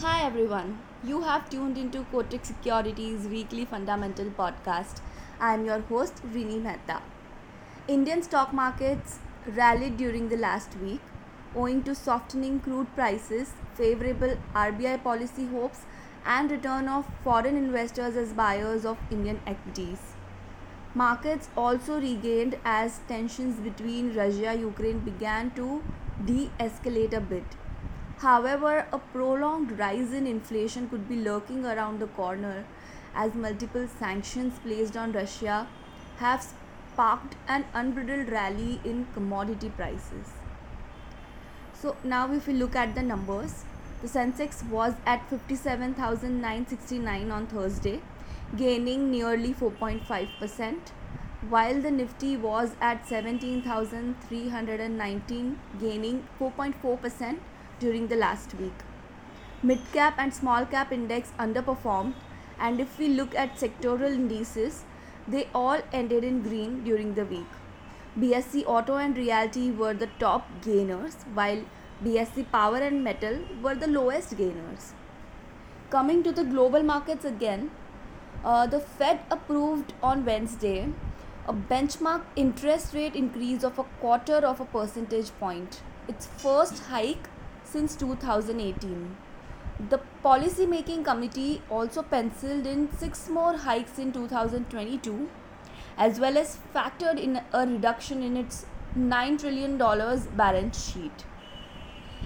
Hi everyone, you have tuned into Kotak Securities weekly fundamental podcast. I am your host Rini Mehta. Indian stock markets rallied during the last week owing to softening crude prices, favorable RBI policy hopes, and return of foreign investors as buyers of Indian equities. Markets also regained as tensions between Russia Ukraine began to de escalate a bit. However, a prolonged rise in inflation could be lurking around the corner as multiple sanctions placed on Russia have sparked an unbridled rally in commodity prices. So, now if we look at the numbers, the Sensex was at 57,969 on Thursday, gaining nearly 4.5%, while the Nifty was at 17,319, gaining 4.4% during the last week. Mid cap and small cap index underperformed, and if we look at sectoral indices, they all ended in green during the week. BSE Auto and Realty were the top gainers, while BSE Power and Metal were the lowest gainers. Coming to the global markets again, uh, the Fed approved on Wednesday a benchmark interest rate increase of a quarter of a percentage point, its first hike since 2018. The policy making committee also penciled in six more hikes in 2022 as well as factored in a reduction in its $9 trillion balance sheet.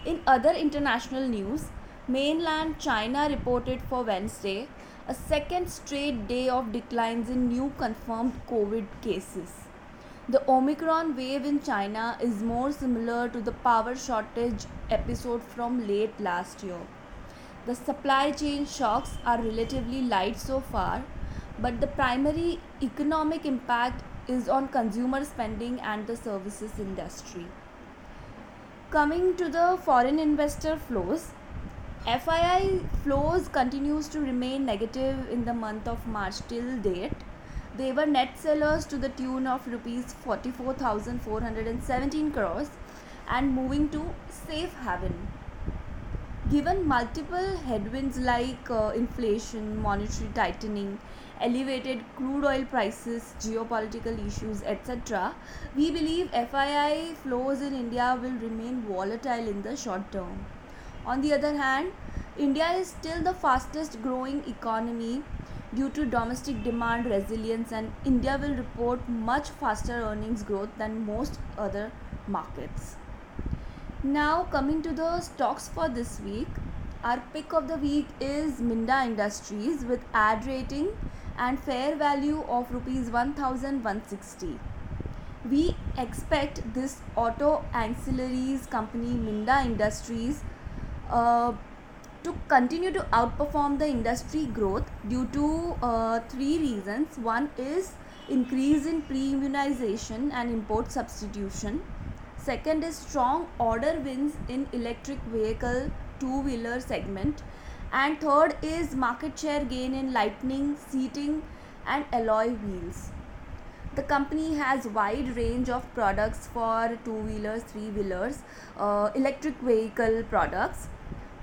In other international news, mainland China reported for Wednesday a second straight day of declines in new confirmed COVID cases. The Omicron wave in China is more similar to the power shortage episode from late last year. The supply chain shocks are relatively light so far, but the primary economic impact is on consumer spending and the services industry. Coming to the foreign investor flows, FII flows continues to remain negative in the month of March till date they were net sellers to the tune of rupees 44,417 crores and moving to safe haven. Given multiple headwinds like uh, inflation, monetary tightening, elevated crude oil prices, geopolitical issues, etc., we believe FII flows in India will remain volatile in the short term. On the other hand, India is still the fastest growing economy due to domestic demand resilience and India will report much faster earnings growth than most other markets. Now coming to the stocks for this week, our pick of the week is Minda Industries with add rating and fair value of rupees 1160. We expect this auto ancillaries company Minda Industries uh, to continue to outperform the industry growth due to uh, three reasons. One is increase in premiumization and import substitution. Second is strong order wins in electric vehicle two-wheeler segment. And third is market share gain in lighting, seating and alloy wheels. The company has wide range of products for two-wheelers, three-wheelers, uh, electric vehicle products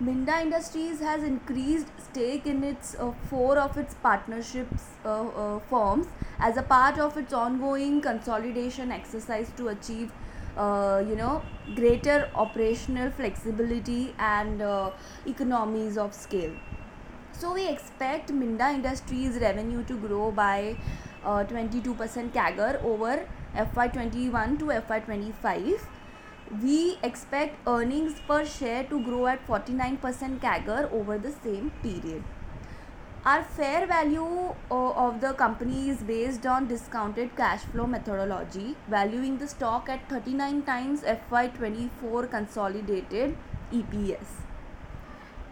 Minda Industries has increased stake in its uh, four of its partnerships uh, uh, firms as a part of its ongoing consolidation exercise to achieve uh, you know greater operational flexibility and uh, economies of scale. So we expect Minda Industries revenue to grow by 22% uh, CAGR over FY21 to FY25 we expect earnings per share to grow at 49% CAGR over the same period. Our fair value uh, of the company is based on discounted cash flow methodology, valuing the stock at 39 times FY24 consolidated EPS.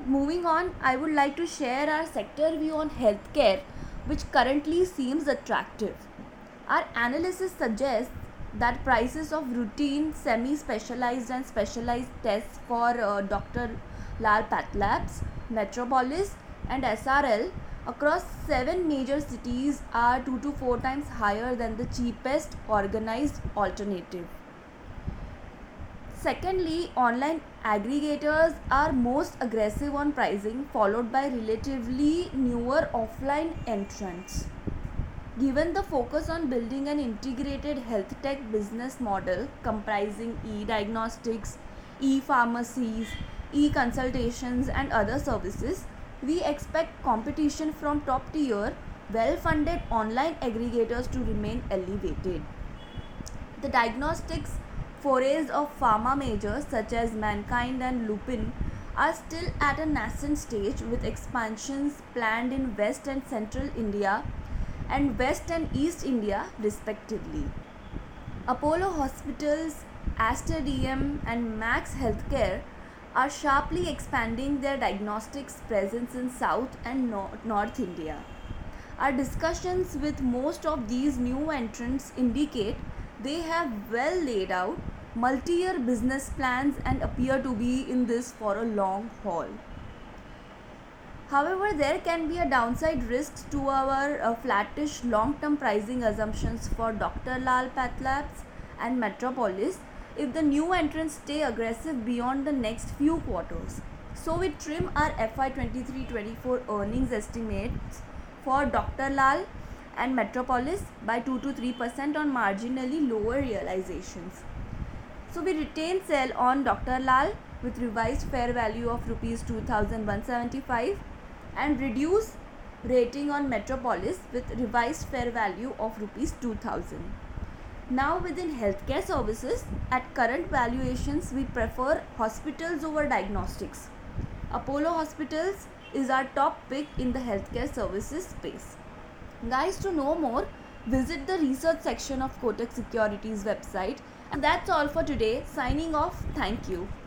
Moving on, I would like to share our sector view on healthcare, which currently seems attractive. Our analysis suggests that prices of routine, semi specialized, and specialized tests for uh, Dr. Lal Pathlabs, Metropolis, and SRL across seven major cities are two to four times higher than the cheapest organized alternative. Secondly, online aggregators are most aggressive on pricing, followed by relatively newer offline entrants. Given the focus on building an integrated health tech business model comprising e diagnostics, e pharmacies, e consultations, and other services, we expect competition from top tier, well funded online aggregators to remain elevated. The diagnostics forays of pharma majors such as Mankind and Lupin are still at a nascent stage with expansions planned in West and Central India and West and East India respectively. Apollo Hospitals, Aster DM and Max Healthcare are sharply expanding their diagnostics presence in South and North India. Our discussions with most of these new entrants indicate they have well laid out multi-year business plans and appear to be in this for a long haul. However, there can be a downside risks to our uh, flattish long-term pricing assumptions for Dr. Lal Path Labs and Metropolis if the new entrants stay aggressive beyond the next few quarters. So we trim our FY23-24 earnings estimates for Dr. Lal and Metropolis by 2 to 3% on marginally lower realizations. So we retain sell on Dr. Lal with revised fair value of rupees 2175 and reduce rating on Metropolis with revised fair value of rupees 2000. Now within healthcare services, at current valuations, we prefer hospitals over diagnostics. Apollo Hospitals is our top pick in the healthcare services space. Guys, to know more, visit the research section of Kotak Securities website. And that's all for today. Signing off. Thank you.